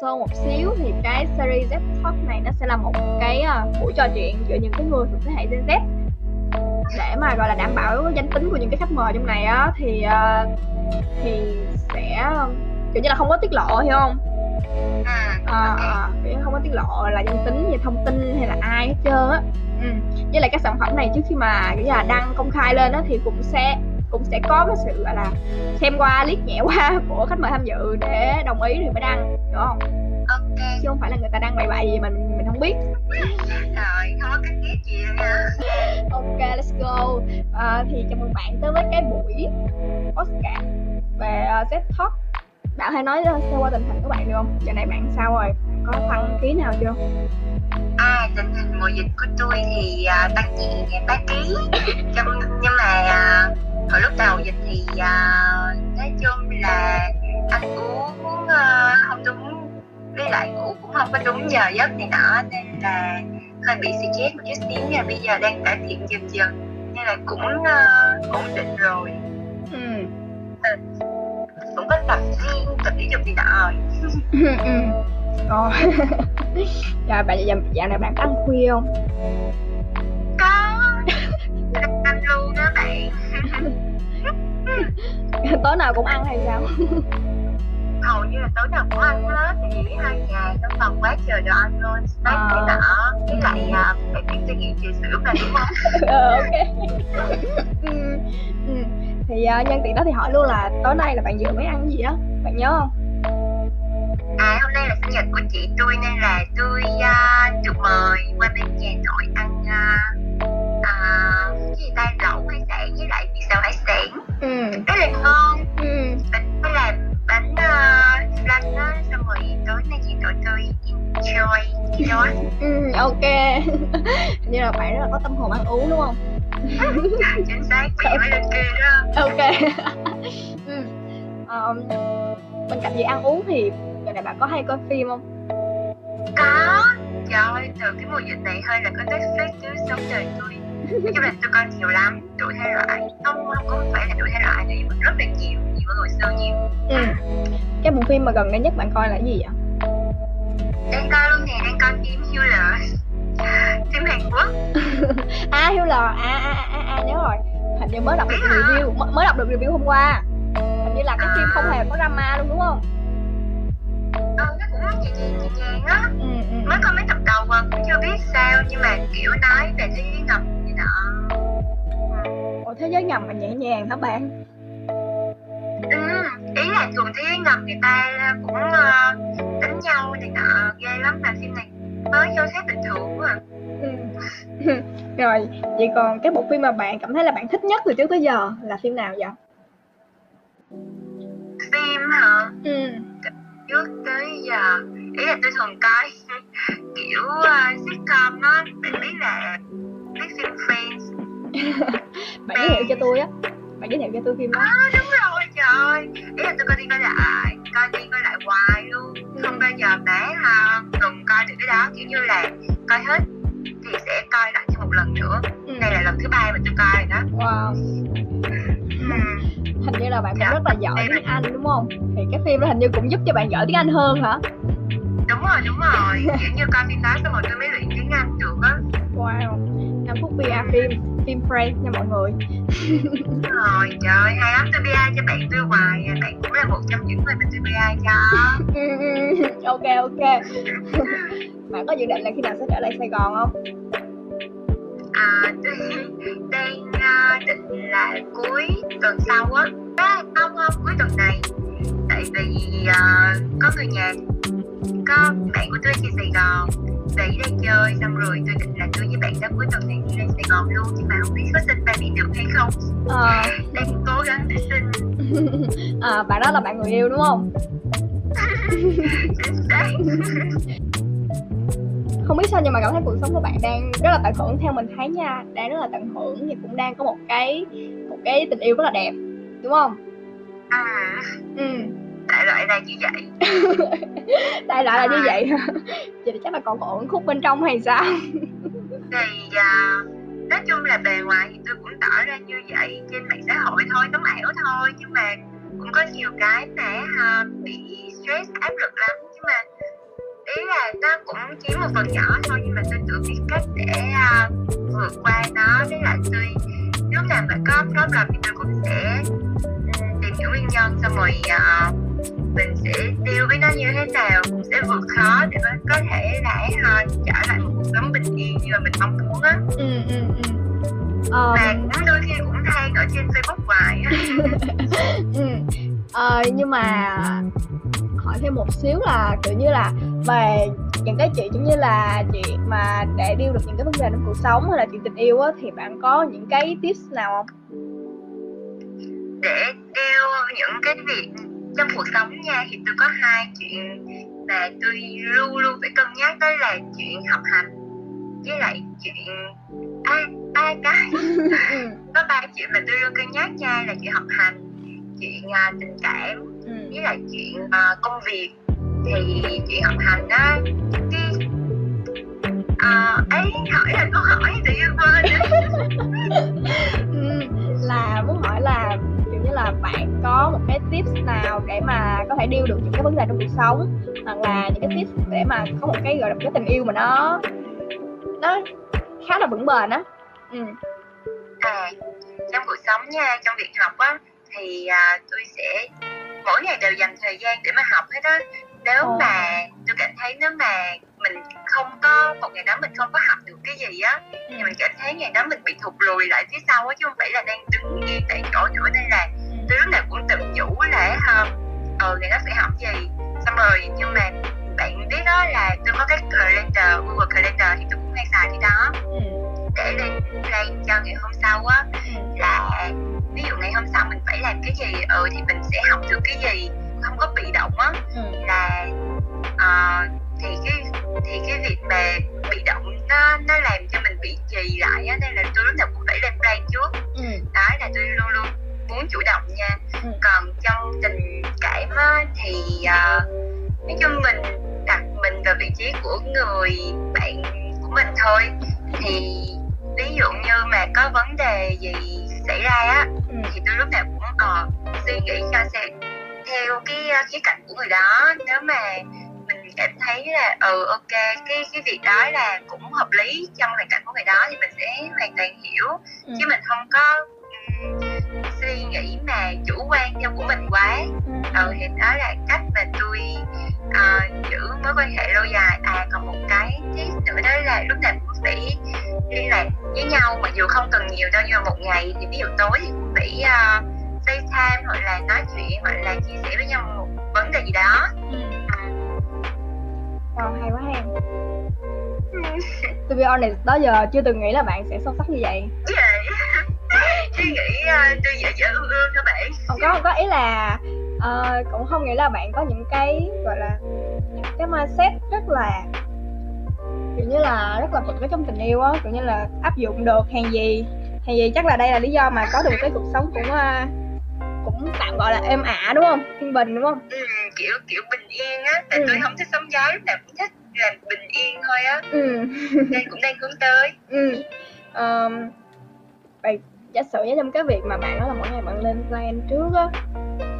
sơ một xíu thì cái series Z Talk này nó sẽ là một cái uh, buổi trò chuyện giữa những cái người thuộc thế hệ Gen Z. Để mà gọi là đảm bảo danh tính của những cái khách mời trong này á thì uh, thì sẽ kiểu như là không có tiết lộ hiểu không? À, à, à, kiểu không có tiết lộ là danh tính hay thông tin hay là ai hết trơn á. Ừ. với lại các sản phẩm này trước khi mà như là đăng công khai lên á thì cũng sẽ cũng sẽ có cái sự gọi là xem qua liếc nhẹ qua của khách mời tham dự để đồng ý thì mới đăng đúng không? Ok. Chứ không phải là người ta đăng bậy bậy gì mình mình không biết. Rồi không có cách ghét gì nữa ok let's go. À, thì chào mừng bạn tới với cái buổi podcast về uh, Z Talk. Bạn hãy nói sơ qua tình hình của bạn được không? Giờ này bạn sao rồi? Có tăng ký nào chưa? À tình hình mùa dịch của tôi thì uh, tăng nhẹ ba ký. Nhưng, nhưng mà uh, hồi lúc đầu dịch thì uh, nói chung là ăn uống uh, không đúng với lại ngủ cũng không có đúng giờ giấc này nọ nên là hơi bị stress một chút xíu nha bây giờ đang cải thiện dần dần nên là cũng uh, ổn định rồi ừ. ừ. cũng có tập riêng tập thể dục gì nọ rồi ừ. Ồ. Rồi bạn dạo, dạo này bạn ăn khuya không? Có Ăn luôn đó bạn Tối nào cũng ăn hay sao? hầu như là tối nào cũng ăn hết thì nghĩ hai nhà trong phòng quá trời đồ ăn luôn snack à. cái nọ với lại uh, bạn biết suy nghĩ chiều sữa mà đúng không ờ, ok ừ. Ừ. thì uh, nhân tiện đó thì hỏi luôn là tối nay là bạn vừa mới ăn gì á bạn nhớ không à hôm nay là sinh nhật của chị tôi nên là tôi uh, được mời qua bên nhà nội ăn uh, uh, cái gì ta lẩu hải sản với lại xào hải sản ừ. rất là ngon. Ừ. mình làm bánh uh, lanh á xong rồi tối nay chị tụi tôi enjoy cái đó. Ừ, ok. Như là bạn rất là có tâm hồn ăn uống đúng không? Chính xác chị mới lên kia đó. Ok. Ừ. um, bên cạnh việc ăn uống thì giờ này bạn có hay coi phim không? Có. Trời ơi từ cái mùa dịch này hơi là có Netflix chứ sống đời tôi nói chung là tôi coi nhiều lắm đủ thể loại không không có phải là đủ thể loại nhưng mà rất là nhiều nhiều hơn hồi xưa nhiều. Ừ. cái bộ phim mà gần đây nhất bạn coi là cái gì vậy? Đang coi luôn nè đang coi phim Healer phim Hàn Quốc. À Healer à à à à, à nhớ rồi. Hình như mới đọc được review mới, mới đọc được review hôm qua. Hình như là cái à. phim không hề có drama luôn đúng không? Nó cũng nhẹ nhàng nhẹ nhàng á. Ừ, ừ. mới coi mấy tập đầu mà cũng chưa biết sao nhưng mà kiểu nói về thế giới thế giới ngầm mà nhẹ nhàng hả bạn? Ừ, ý là thường thế giới ngầm người ta cũng uh, đánh nhau này nọ ghê lắm mà phim này. Mới vô thấy bình thường quá à. ừ. rồi vậy còn cái bộ phim mà bạn cảm thấy là bạn thích nhất từ trước tới giờ là phim nào vậy? Phim hả? Ừ. Trước tới giờ. Ý là tôi thường coi kiểu uh, sitcom á. Bạn biết là biết phim Friends bạn giới thiệu cho tôi á. Bạn giới thiệu cho tôi phim đó. À, đúng rồi trời. Ý là tôi coi đi coi lại coi đi coi lại hoài luôn. Ừ. không bao giờ để ha ngừng coi được cái đó. Kiểu như là coi hết thì sẽ coi lại thêm một lần nữa. Ừ. đây là lần thứ ba mà tôi coi đó. Wow. Ừ. Hình như là bạn cũng rất là giỏi tiếng Anh đúng không? Thì cái phim đó hình như cũng giúp cho bạn giỏi tiếng Anh hơn hả? Đúng rồi đúng rồi. Kiểu như coi phim đó xong rồi tôi mới luyện tiếng Anh được á. Wow. 5 phút PR phim phim friend nha mọi người. Rồi trời hay lắm tôi cho bạn tôi hoài bạn cũng là một trong những người mình tôi cho. Ok ok. Bạn có dự định là khi nào sẽ trở lại Sài Gòn không? À tôi đang uh, định là cuối tuần sau á. À, không không cuối tuần này. Tại vì uh, có người nhà có bạn của tôi trên Sài Gòn về đây chơi xong rồi tôi định là tôi với bạn đó cuối tuần này đi lên Sài Gòn luôn nhưng mà không biết có xin ba mẹ được hay không. À. đang cố gắng để xin à bạn đó là bạn người yêu đúng không? Không biết sao nhưng mà cảm thấy cuộc sống của bạn đang rất là tận hưởng theo mình thấy nha. Đang rất là tận hưởng thì cũng đang có một cái một cái tình yêu rất là đẹp đúng không? À. Ừ đại loại là như vậy. Đại loại là như vậy. Vậy chắc là còn ổn khúc bên trong hay sao? Thì uh, nói chung là bề ngoài thì tôi cũng tỏ ra như vậy. Trên mạng xã hội thôi tấm ảo thôi. Nhưng mà cũng có nhiều cái mà uh, bị stress áp lực lắm. Nhưng mà ý là nó cũng chỉ một phần nhỏ thôi. Nhưng mà tôi tự biết cách để uh, vượt qua nó. Với lại tôi lúc nào mà có problem thì tôi cũng sẽ um, tìm hiểu nguyên nhân. Xong rồi uh, mình sẽ deal với nó như thế nào cũng sẽ vượt khó để mà có thể là uh, trở lại một cuộc sống bình yên như mà mình mong muốn á ừ ừ ừ ờ, mà mình- cũng đôi khi cũng than ở trên facebook hoài á ừ. ờ, nhưng mà hỏi thêm một xíu là kiểu như là về những cái chuyện giống như là chuyện mà để deal được những cái vấn đề trong cuộc sống hay là chuyện tình yêu á thì bạn có những cái tips nào không? để deal những cái việc trong cuộc sống nha thì tôi có hai chuyện mà tôi luôn luôn phải cân nhắc đó là chuyện học hành với lại chuyện à, ba cái. Có ba chuyện mà tôi luôn cân nhắc nha là chuyện học hành chuyện à, tình cảm Ừ. với lại chuyện à, công việc. Thì chuyện học hành á cái à, ấy hỏi là câu hỏi tự nhiên quên. Ừ, là muốn hỏi là là bạn có một cái tips nào để mà có thể deal được những cái vấn đề trong cuộc sống hoặc là những cái tips để mà có một cái gọi là cái tình yêu mà nó nó khá là vững bền á ừ. à trong cuộc sống nha trong việc học á thì à, tôi sẽ mỗi ngày đều dành thời gian để mà học hết á nếu Ồ. mà tôi cảm thấy nếu mà mình không có một ngày đó mình không có học được cái gì á thì mình cảm thấy ngày đó mình bị thụt lùi lại phía sau á chứ không phải là đang đứng yên tại chỗ nữa nên là lúc nào cũng tự nhủ là ha ờ ngày đó phải học gì xong rồi nhưng mà bạn biết đó là tôi có cái calendar Google Calendar thì tôi cũng hay xài cái đó Ừ. để lên plan cho ngày hôm sau á Ừ. là ví dụ ngày hôm sau mình phải làm cái gì ừ thì mình sẽ học được cái gì không có bị động á Ừ. là ờ, thì cái thì cái việc mà bị động nó nó làm cho mình bị trì lại á nên là tôi lúc nào cũng phải lên plan trước Ừ. đó là tôi luôn luôn muốn chủ động nha Ừ. còn trong tình cảm á, thì ờ, nói chung mình đặt mình vào vị trí của người bạn của mình thôi thì ví dụ như mà có vấn đề gì xảy ra á Ừ. thì tôi lúc nào cũng còn suy nghĩ cho xem theo cái ờ, khía cạnh của người đó nếu mà mình cảm thấy là ừ ok cái cái việc đó là cũng hợp lý trong hoàn cảnh của người đó thì mình sẽ hoàn toàn hiểu Ừ. chứ mình không có suy nghĩ mà chủ quan theo của mình quá. Ừ thì đó là cách mà tôi ờ, giữ mối quan hệ lâu dài. À còn một cái tip nữa đó là lúc nào cũng phải liên lạc với nhau mặc dù không cần nhiều đâu nhưng mà một ngày thì ví dụ tối thì cũng phải uh, FaceTime hoặc là nói chuyện hoặc là chia sẻ với nhau một vấn đề gì đó. Ừ. ừ. Wow, hay quá ha To be honest, đó giờ chưa từng nghĩ là bạn sẽ sâu sắc như vậy. Vậy suy nghĩ uh, tôi dễ dễ ương ương các bạn. Không có không có. Ý là ờ, cũng không nghĩ là bạn có những cái gọi là những cái mindset rất là kiểu như là rất là vững ở trong tình yêu á. Kiểu như là áp dụng được hàng gì hàng gì chắc là đây là lý do mà có được cái cuộc sống cũng ờ, cũng tạm gọi là êm ả đúng không? Yên bình đúng không? Ừ, kiểu kiểu bình yên á. Tại Ừ. tôi không thích sống gió lúc nào cũng thích làm bình yên thôi á. Ừ. Nên cũng đang hướng tới. Ừ. Ờm, vậy giả sử như trong cái việc mà bạn nói là mỗi ngày bạn lên plan trước á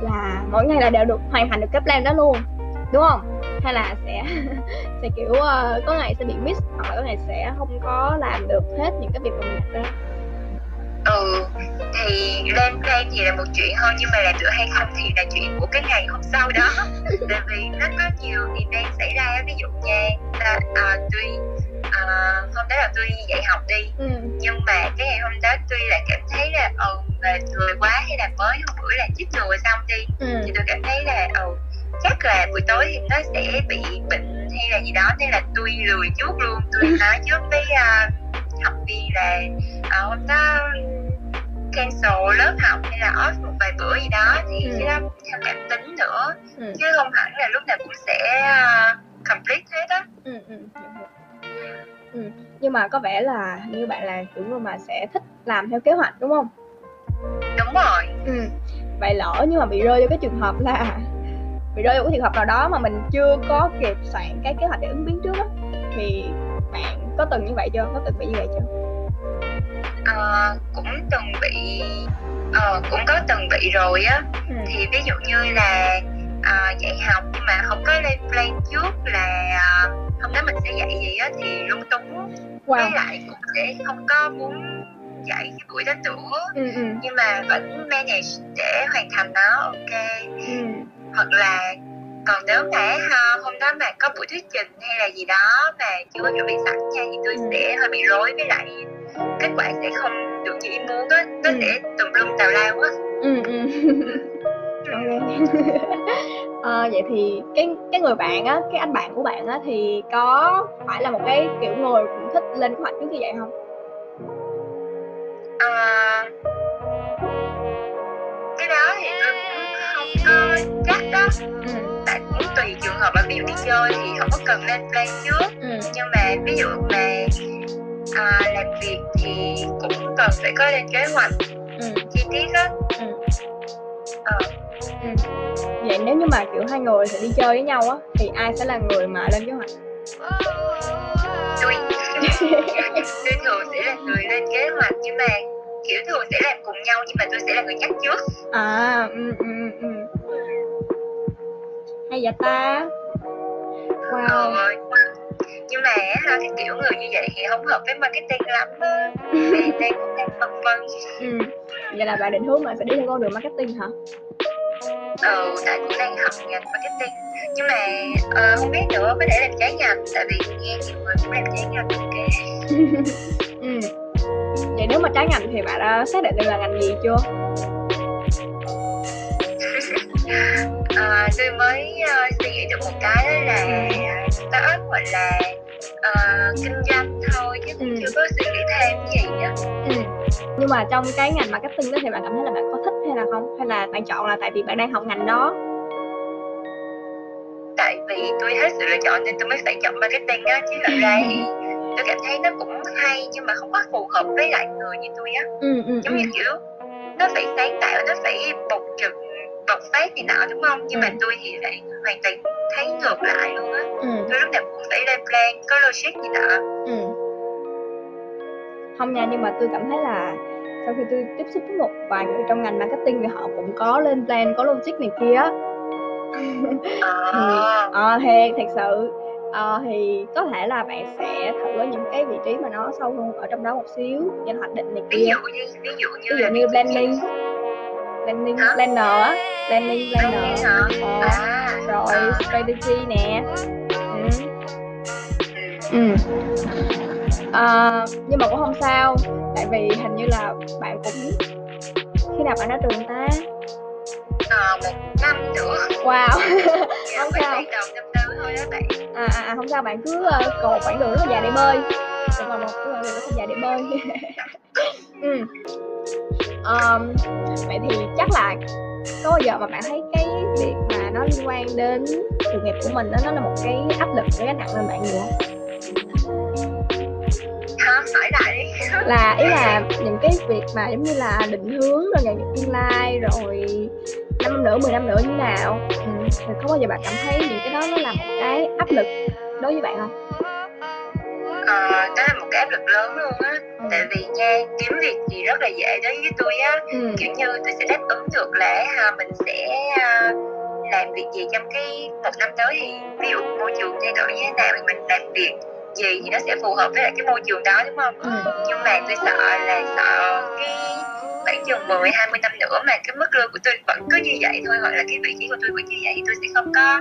là mỗi ngày là đều được hoàn thành được cái plan đó luôn đúng không? Hay là sẽ sẽ kiểu ờ, có ngày sẽ bị miss hoặc là có ngày sẽ không có làm được hết những cái việc mình đặt ra ừ thì lên plan thì là một chuyện thôi nhưng mà làm được hay không thì là chuyện của cái ngày hôm sau đó. Tại vì nó có nhiều event xảy ra ví dụ nha là, à, tôi à, hôm đó là tôi dạy học đi ừ. nhưng mà cái ngày hôm đó tôi lại cảm là mệt người quá hay là mới hôm bữa là chích ngừa xong đi. Ừ. Thì tôi cảm thấy là ừ chắc là buổi tối thì nó sẽ bị bệnh hay là gì đó nên là tôi lười trước luôn. Tôi nói trước với uh, học viên là uh, hôm đó cancel lớp học hay là off một vài bữa gì đó thì Ừ. cái đó theo cảm tính nữa. Ừ. Chứ không hẳn là lúc nào cũng sẽ uh, complete hết á. Ừ ừ ừ nhưng mà có vẻ là như bạn là kiểu người mà sẽ thích làm theo kế hoạch đúng không đúng rồi Ừ. Vậy lỡ nhưng mà bị rơi vô cái trường hợp là bị rơi vô cái trường hợp nào đó mà mình chưa có kịp soạn cái kế hoạch để ứng biến trước á thì bạn có từng như vậy chưa? Có từng bị như vậy chưa? Ờ, cũng từng bị ờ, cũng có từng bị rồi á Ừ. thì ví dụ như là à, dạy học nhưng mà không có lên plan trước là à, hôm đó mình sẽ dạy gì á thì lung túng với wow lại cũng sẽ không có muốn dạy cái buổi đó nữa ừ ừ. Nhưng mà vẫn manage để hoàn thành nó ok. Ừ. Hoặc là còn nếu mà hôm đó mà có buổi thuyết trình hay là gì đó mà chưa có chuẩn bị sẵn nha thì tôi Ừ. sẽ hơi bị rối với lại kết quả sẽ không được như ý muốn á. Nó Ừ. sẽ tùm lum tào lao á. Ừ ừ. Ờ, vậy thì cái cái người bạn á cái anh bạn của bạn á thì có phải là một cái kiểu người cũng thích lên kế hoạch trước như vậy không Ờ, cái đó thì tôi cũng không có chắc đó. Ừ. Tại cũng tùy trường hợp mà ví dụ đi chơi thì không có cần lên plan trước. Ừ. Nhưng mà ví dụ mà à, làm việc thì cũng cần phải có lên kế hoạch ừ. chi tiết á. Ừ. Ờ, ừ. Vậy nếu như mà kiểu hai người sẽ đi chơi với nhau á thì ai sẽ là người mà lên kế hoạch? Tôi tôi thường sẽ là người lên kế hoạch nhưng mà kiểu thường sẽ làm cùng nhau nhưng mà tôi sẽ là người nhắc trước. À ừ ừ ừ. Hay vậy ta? Wow. Ờ, nhưng mà ha, cái kiểu người như vậy thì không hợp với marketing lắm Thì đang cũng đang phân vân. Ừ vậy là bạn định hướng bạn sẽ đi theo con đường marketing hả? Ừ tại cũng đang học ngành marketing. Nhưng mà ờ, không biết nữa có thể làm trái ngành tại vì nghe nhiều người cũng làm trái ngành ok. Ừ. Vậy nếu mà trái ngành thì bạn đã xác định được là ngành gì chưa? Ờ, tôi mới ờ, suy nghĩ được một cái đó là startup gọi là ờ, kinh doanh thôi chứ Ừ. chưa có suy nghĩ thêm gì á. Ừ nhưng mà trong cái ngành marketing đó thì bạn cảm thấy là bạn có thích hay là không? Hay là bạn chọn là tại vì bạn đang học ngành đó? Tại vì tôi hết sự lựa chọn nên tôi mới phải chọn marketing á chứ thật ra thì tôi cảm thấy nó cũng hay nhưng mà không có phù hợp với lại người như tôi á. Ừ ừ giống ừ. như kiểu nó phải sáng tạo nó phải bộc trực bộc phát thì nọ đúng không? Nhưng mà Ừ. tôi thì lại hoàn toàn thấy ngược lại luôn á. Ừ. Tôi lúc nào cũng phải lên plan có logic gì nọ. Ừ. Không nha nhưng mà tôi cảm thấy là sau khi tôi tiếp xúc với một vài người trong ngành marketing thì họ cũng có lên plan có logic này kia á. ờ ờ thiệt thật sự ờ, thì có thể là bạn sẽ thử ở những cái vị trí mà nó sâu hơn ở trong đó một xíu trên hoạch định này ví kia. dụ như ví dụ như ví dụ như planning planning Hả? planner á planning planner. Ờ, à rồi à, strategy nè. Ừ. ừ. Ờ, nhưng mà cũng không sao tại vì hình như là bạn cũng khi nào bạn ra trường ta? Ờ, một năm nữa. Wow. Không sao. bắt đầu năm tới thôi đó bạn. À, à, à không sao bạn cứ uh, còn một khoảng đường rất là dài để bơi. Còn một khoảng đường rất là dài để bơi. Ừ. Ờm, vậy thì chắc là có bao giờ mà bạn thấy cái việc mà nó liên quan đến sự nghiệp của mình đó nó là một cái áp lực cái gánh nặng lên bạn nhiều không lại đi. Là ý là những cái việc mà giống như là định hướng rồi nghề nghiệp tương lai rồi năm nữa 10 năm nữa như nào. Ừ. thì có bao giờ bạn cảm thấy những cái đó nó là một cái áp lực đối với bạn không? Ờ, đó là một cái áp lực lớn luôn á. Tại vì nha kiếm việc thì rất là dễ đối với tôi á. Ừ. kiểu như tôi sẽ đáp ứng được là ha mình sẽ à, làm việc gì trong cái một năm tới. Thì ví dụ môi trường thay đổi như thế nào thì mình làm việc gì thì nó sẽ phù hợp với lại cái môi trường đó đúng không Ừ. nhưng mà tôi sợ là sợ cái khoảng chừng 10 20 năm nữa mà cái mức lương của tôi vẫn cứ như vậy thôi hoặc là cái vị trí của tôi vẫn như vậy thì tôi sẽ không có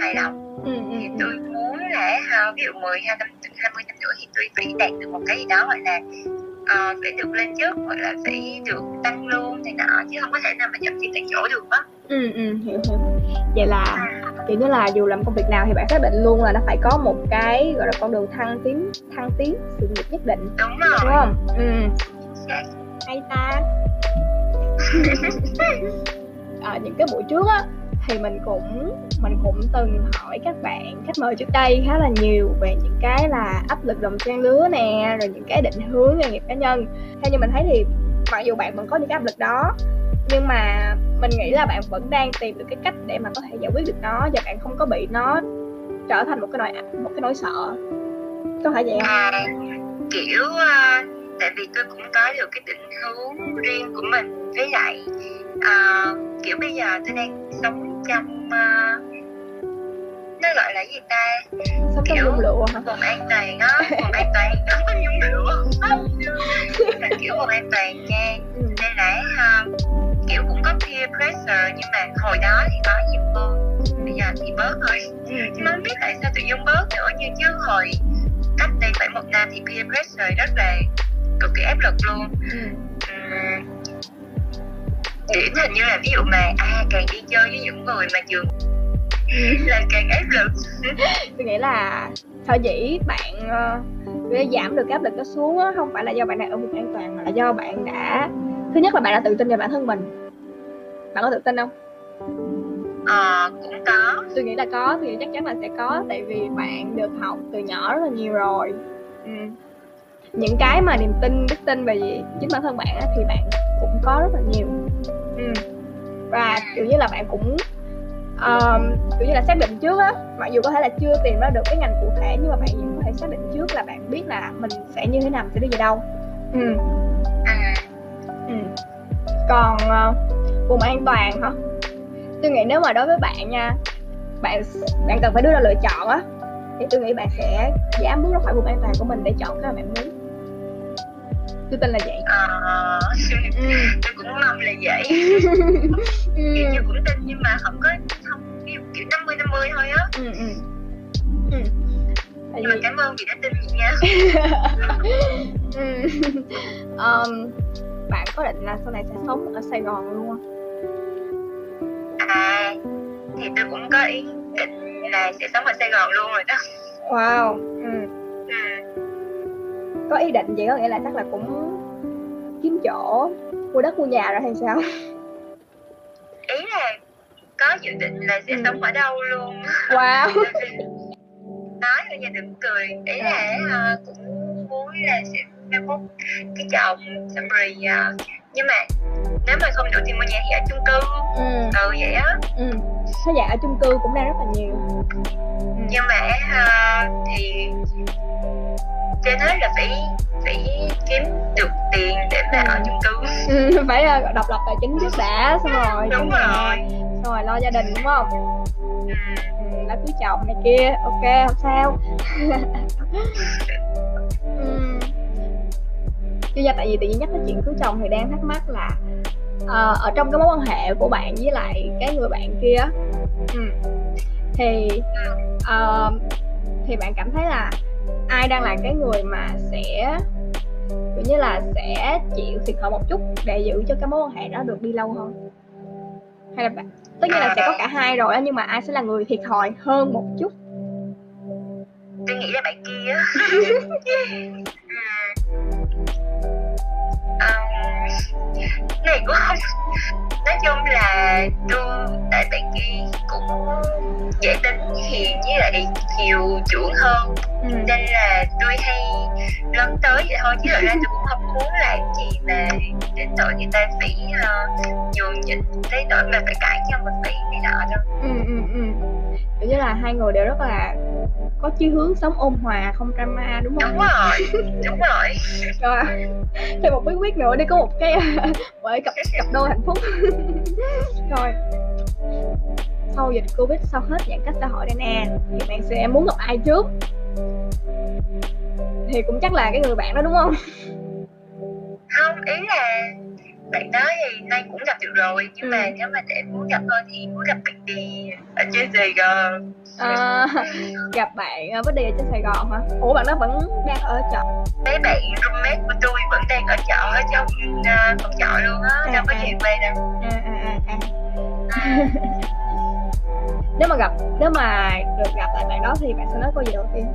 hài lòng Ừ. thì Ừ. tôi muốn là ví dụ 10 hai năm 20 năm nữa thì tôi phải đạt được một cái gì đó gọi là ờ, phải được lên chức hoặc là phải được tăng lương này nọ chứ không có thể nào mà nhậm chức tại chỗ được á ừ ừ hiểu hiểu vậy là kiểu như là dù làm công việc nào thì bạn xác định luôn là nó phải có một cái gọi là con đường thăng tiến thăng tiến sự nghiệp nhất định. Đúng rồi. Đúng không? Ừ. Hay ta. Ở những cái buổi trước á thì mình cũng mình cũng từng hỏi các bạn khách mời trước đây khá là nhiều về những cái là áp lực đồng trang lứa nè rồi những cái định hướng nghề nghiệp cá nhân. Theo như mình thấy thì mặc dù bạn vẫn có những cái áp lực đó nhưng mà mình nghĩ là bạn vẫn đang tìm được cái cách để mà có thể giải quyết được nó và bạn không có bị nó trở thành một cái nỗi một cái nỗi sợ. Có phải vậy không? À, kiểu à, tại vì tôi cũng có được cái định hướng riêng của mình. Với lại uh, kiểu bây giờ tôi đang sống trong uh, nó gọi là gì ta? Sống trong nhung lụa hả? vùng an toàn á vùng an toàn không có nhung lụa. Là kiểu vùng an toàn nha. Ừ. nên là uh, kiểu cũng có peer pressure nhưng mà hồi đó thì có nhiều hơn bây giờ thì bớt thôi ừ. nhưng mà không biết tại sao tự nhiên bớt nữa như chứ hồi cách đây phải một năm thì peer pressure rất là cực kỳ áp lực luôn. Ừ. điển hình như là ví dụ mà à càng đi chơi với những người mà trường là càng áp lực. Tôi nghĩ là sở dĩ bạn uh, giảm được áp lực đó xuống đó, không phải là do bạn đang ở vùng an toàn mà là do bạn đã thứ nhất là bạn đã tự tin về bản thân mình bạn có tự tin không ờ cũng có tôi nghĩ là có thì chắc chắn là sẽ có tại vì bạn được học từ nhỏ rất là nhiều rồi ừ. những cái mà niềm tin đức tin về chính bản thân bạn thì bạn cũng có rất là nhiều ừ. và kiểu như là bạn cũng um, kiểu như là xác định trước á mặc dù có thể là chưa tìm ra được cái ngành cụ thể nhưng mà bạn vẫn có thể xác định trước là bạn biết là mình sẽ như thế nào sẽ đi về đâu ừ. Ừ. còn uh, vùng an toàn hả tôi nghĩ nếu mà đối với bạn nha bạn bạn cần phải đưa ra lựa chọn á thì tôi nghĩ bạn sẽ dám bước ra khỏi vùng an toàn của mình để chọn cái mà bạn muốn tôi tin là vậy à, ừ. tôi cũng mong là vậy ừ. như cũng tin nhưng mà không có không kiểu năm mươi năm mươi thôi á ừ, ừ. ừ. nhưng mà cảm ơn vì đã tin vậy nha um, bạn có định là sau này sẽ sống ở Sài Gòn luôn không? À thì tôi cũng có ý định là sẽ sống ở Sài Gòn luôn rồi đó. Wow. Ừ. ừ. Có ý định gì có nghĩa là chắc là cũng kiếm chỗ mua đất mua nhà rồi hay sao? Ý là có dự định là sẽ ừ. sống ở đâu luôn. Wow. nói thôi nha đừng cười ý là uh, cũng muốn là sẽ mốt cái chồng xong rồi uh, nhưng mà nếu mà không đủ tiền mua nhà thì ở chung cư. Ừ, ừ vậy á. Ừ. Thế vậy ở chung cư cũng đang rất là nhiều. Nhưng mà uh, thì trên hết là phải phải kiếm được tiền để mà ừ. ở chung cư. Ừ, phải độc lập tài chính trước đã xong rồi đúng rồi. nhà, xong rồi lo gia đình đúng không? Ừ. ừ đã cưới chồng này kia ok không sao. Ừ chứ ra tại vì tự nhiên nhắc tới chuyện cưới chồng thì đang thắc mắc là uh, ở trong cái mối quan hệ của bạn với lại cái người bạn kia um, thì uh, thì bạn cảm thấy là ai đang là cái người mà sẽ kiểu như là sẽ chịu thiệt thòi một chút để giữ cho cái mối quan hệ đó được đi lâu hơn? Hay là bạn tất nhiên là sẽ có cả hai rồi nhưng mà ai sẽ là người thiệt thòi hơn một chút? Tôi nghĩ là bạn kia um, này cũng không nói chung là tôi tại bạn kia cũng dễ tính hiền với lại chiều chuộng hơn. Ừ. nên là tôi hay lớn tới vậy thôi chứ thật ra tôi cũng không muốn làm gì mà đến tội người ta phải uh, nhường nhịn tới tội mà phải cãi nhau mà phải này nọ đâu. Ừ ừ ừ. Như là hai người đều rất là có chí hướng sống ôn hòa không drama đúng không? đúng rồi đúng rồi. Rồi thêm một bí quyết nữa đi có một cái bởi cặp cặp đôi hạnh phúc. Rồi. Sau dịch covid sau hết giãn cách xã hội đây nè thì bạn sẽ muốn gặp ai trước? Thì cũng chắc là cái người bạn đó đúng không? Không ý là bạn đó thì nay cũng gặp được rồi nhưng ừ. mà nếu mà để muốn gặp hơn thì muốn gặp bạn đi ở trên Sài Gòn à, gặp bạn ở đi ở trên Sài Gòn hả? Ủa bạn đó vẫn đang ở trọ? Mấy bạn roommate của tôi vẫn đang ở trọ ở trong uh, phòng trọ luôn á, à, đâu có à. về đâu. À, à, à, à. nếu mà gặp nếu mà được gặp lại bạn đó thì bạn sẽ nói câu gì đầu tiên?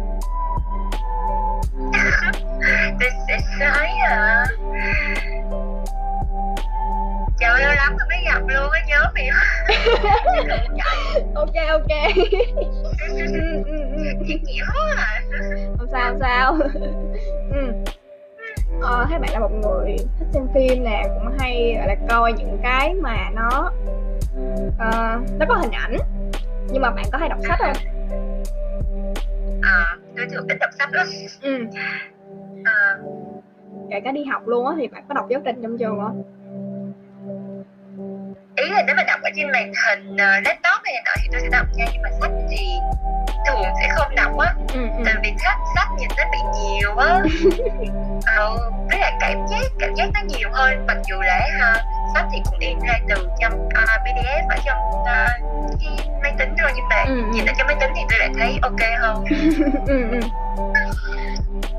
tôi sẽ nói à trời lâu lắm rồi mới gặp luôn á nhớ mày ok ok. Chuyện nghĩa à không sao không sao. Ừ. ờ, thấy bạn là một người thích xem phim nè cũng hay gọi là coi những cái mà nó uh, nó có hình ảnh. Nhưng mà bạn có hay đọc sách không? À tôi thường thích đọc sách lắm. Ừ. à, kể cả đi học luôn á thì bạn có đọc giáo trình trong trường không là nếu mà đọc ở trên màn hình uh, laptop hay nọ thì tôi sẽ đọc nha nhưng mà sách thì thường sẽ không đọc á ừ, ừ. tại vì sách sách nhìn nó bị nhiều á ờ, với lại cảm giác cảm giác nó nhiều hơn mặc dù là ha sách thì cũng in ra từ trong uh, pdf ở trong uh, cái máy tính thôi nhưng mà Ừ, ừ. nhìn ở trong máy tính thì tôi lại thấy ok hơn ừ, ừ.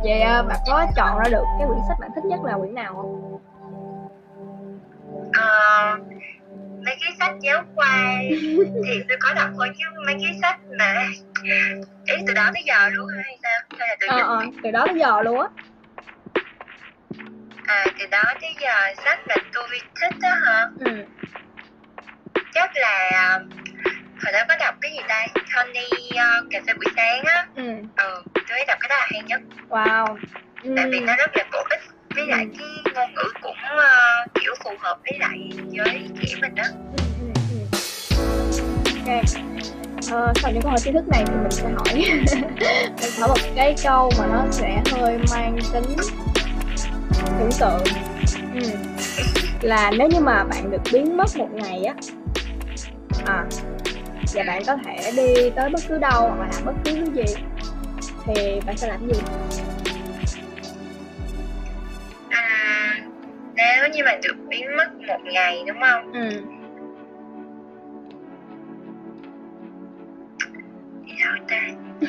vậy à, bạn có chọn ra được cái quyển sách bạn thích nhất là quyển nào không Ờ, mấy cái sách giáo khoa thì tôi có đọc thôi chứ mấy cái sách mà ý từ đó tới giờ luôn hay sao? Hay là từ ờ ờ từ đó tới giờ luôn á. À từ đó tới giờ sách mà tôi thích đó hả? Ừ. chắc là ờ, hồi đó có đọc cái gì ta? Tony uh, cà phê buổi sáng á. Ừ. Ừ tôi đọc cái đó là hay nhất. Wow. Ừ. tại vì nó rất là bổ ích với lại cái ngôn ngữ cũng uh, kiểu phù hợp với lại với trẻ mình đó ừ, ừ, ừ. okay. ờ, sau những câu hỏi kiến thức này thì mình sẽ hỏi. Mình hỏi một cái câu mà nó sẽ hơi mang tính tưởng tượng. Ừ. là nếu như mà bạn được biến mất một ngày á à và bạn có thể đi tới bất cứ đâu hoặc là làm bất cứ thứ gì thì bạn sẽ làm gì? Nếu như mà được biến mất một ngày đúng không? Ừ. Thì sao ta.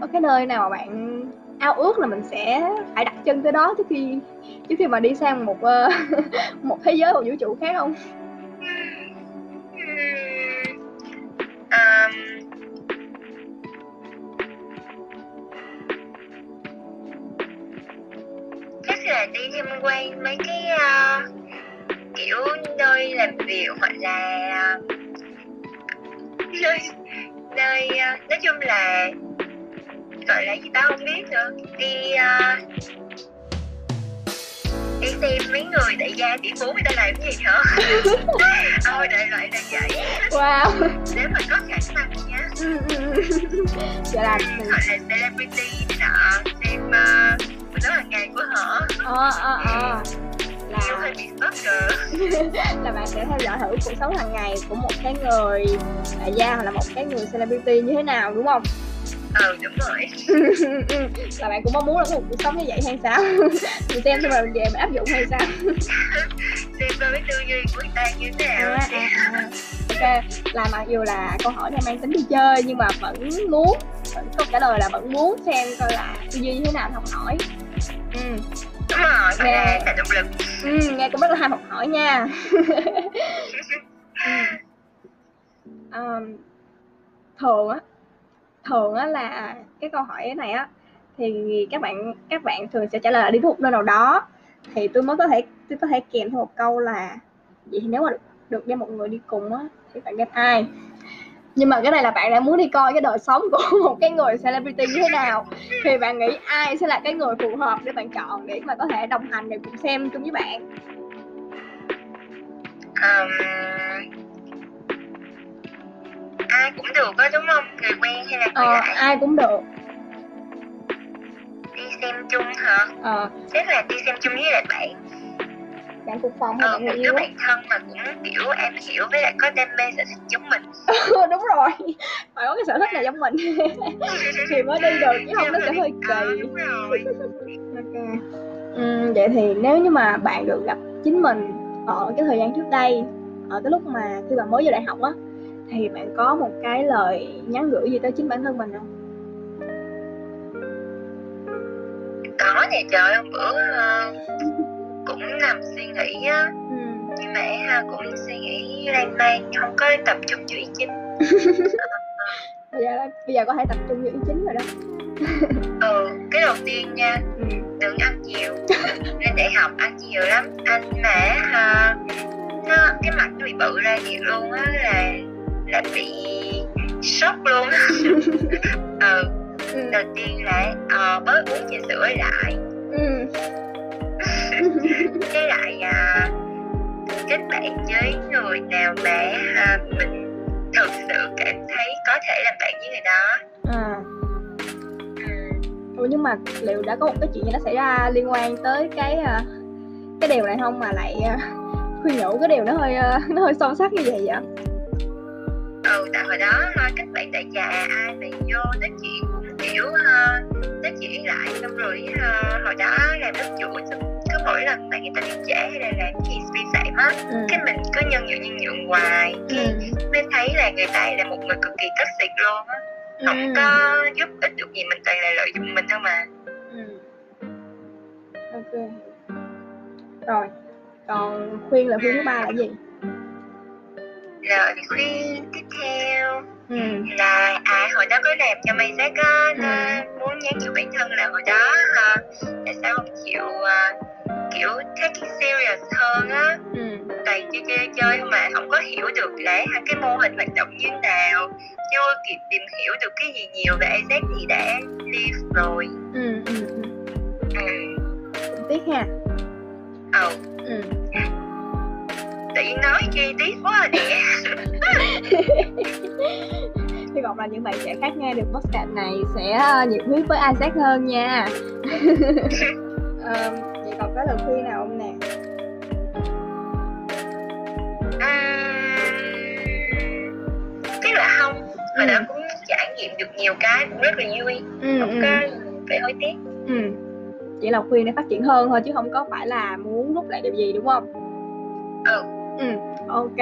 Có cái nơi nào mà bạn ao ước là mình sẽ phải đặt chân tới đó trước khi trước khi mà đi sang một ờ, một thế giới một vũ trụ khác không việc hoặc là ờ, nơi nơi ờ, nói chung là gọi là gì tao không biết nữa. Đi ờ, đi xem mấy người đại gia tỷ phú người ta làm cái gì hả? Ôi đại loại là vậy. Wow. Nếu mà có khả năng nha Ừ, ừ, ừ. vậy là mình gọi là celebrity này nọ xem uh, cuộc sống hàng ngày của họ. Ờ ờ ờ là là bạn sẽ theo dõi thử cuộc sống hàng ngày của một cái người đại gia hoặc là một cái người celebrity như thế nào đúng không? Ừ đúng rồi. Là bạn cũng mong muốn là có một cuộc sống như vậy hay sao? Mình xem rồi mình về mình áp dụng hay sao? Xem coi cái tư duy của người ta như thế nào. À, à, à. ok là mặc dù là câu hỏi này mang tính đi chơi nhưng mà vẫn muốn vẫn câu trả lời là vẫn muốn xem coi là tư duy như thế nào học hỏi. Ừ. đúng rồi phải Nè. là động lực ừ, nghe cũng rất là ham học hỏi nha. Um, thường á thường á là cái câu hỏi này á thì các bạn các bạn thường sẽ trả lời là đi một nơi nào đó. Thì tôi mới có thể tôi có thể kèm theo một câu là vậy thì nếu mà được, được đem một người đi cùng á thì bạn đem ai nhưng mà cái này là bạn đã muốn đi coi cái đời sống của một cái người celebrity như thế nào. Thì bạn nghĩ ai sẽ là cái người phù hợp để bạn chọn để mà có thể đồng hành để cùng xem chung với bạn? Um, ai cũng được á đúng không? Người quen hay là người ờ, lạ? ai cũng được. Đi xem chung hả? Ờ, chắc là đi xem chung với lại bạn bạn cùng phòng hay ờ, bạn người yêu bạn thân mà cũng kiểu em hiểu với lại có đam mê sở thích giống mình. Đúng rồi. Phải có cái sở thích này giống mình. Thì mới đi được chứ không nó sẽ hơi kỳ. đúng rồi. Ok. Ừ, vậy thì nếu như mà bạn được gặp chính mình ở cái thời gian trước đây ở cái lúc mà khi bạn mới vô đại học á thì bạn có một cái lời nhắn gửi gì tới chính bản thân mình không? Có nè trời hôm bữa ờ, cũng nằm suy nghĩ á ừ. nhưng mà ha cũng suy nghĩ lan man không có tập trung cho ý chính bây giờ bây giờ có thể tập trung vào ý chính rồi đó ừ cái đầu tiên nha ừ. đừng ăn nhiều lên đại học ăn nhiều lắm ăn mà ha nó cái mặt nó bị bự ra nhiều luôn á là là bị sốc luôn ừ Ừ. đầu tiên là ờ, bớt uống trà sữa lại Ừ. với lại à, kết bạn với người nào mà à, mình thực sự cảm thấy có thể làm bạn với người đó. À. Ừ. ủa nhưng mà liệu đã có một cái chuyện gì nó xảy ra liên quan tới cái ờ, cái điều này không mà lại ờ, khuyên nhủ cái điều nó hơi ờ, nó hơi sâu sắc như vậy vậy? Ừ tại hồi đó các bạn đại trà ai mà vô nói chuyện cũng kiểu nói chuyện lại xong rồi hồi đó làm lớp chủ xong mỗi lần mà người ta đi trễ hay là làm gì vi phạm á ừ. cái mình cứ nhân nhượng nhân nhượng hoài cái Ừ. mới thấy là người ta là một người cực kỳ toxic luôn á Ừ. không có giúp ích được gì mình toàn là lợi dụng mình thôi mà Ừ. ok rồi còn khuyên là khuyên thứ ba là gì rồi khuyên tiếp theo ừ là à hồi đó có làm cho mày giác á Ừ. muốn nhắn nhủ bản thân là hồi đó ha tại sao không chịu à, kiểu take it serious hơn á. Ừ. Toàn chơi chơi chơi mà không có hiểu được là cái mô hình hoạt động như nào. Chưa kịp tìm hiểu được cái gì nhiều về AZ thì đã leave rồi. Ừ ừ ừ. ừ. Tiếc ha. Ừ. Ừ. Tự nhiên nói chi tiết quá à nè. Hy vọng là những bạn trẻ khác nghe được podcast này sẽ ờ, nhiệt huyết với Isaac hơn nha. Ờ, còn có lời khuyên nào không nè? Uhm, chắc là không. Hồi Ừ. đó cũng trải nghiệm được nhiều cái cũng rất là vui. Ừ, không ừ, có phải hối tiếc. Ừ. chỉ là khuyên để phát triển hơn thôi chứ không có phải là muốn rút lại điều gì đúng không? Ừ. ừ ok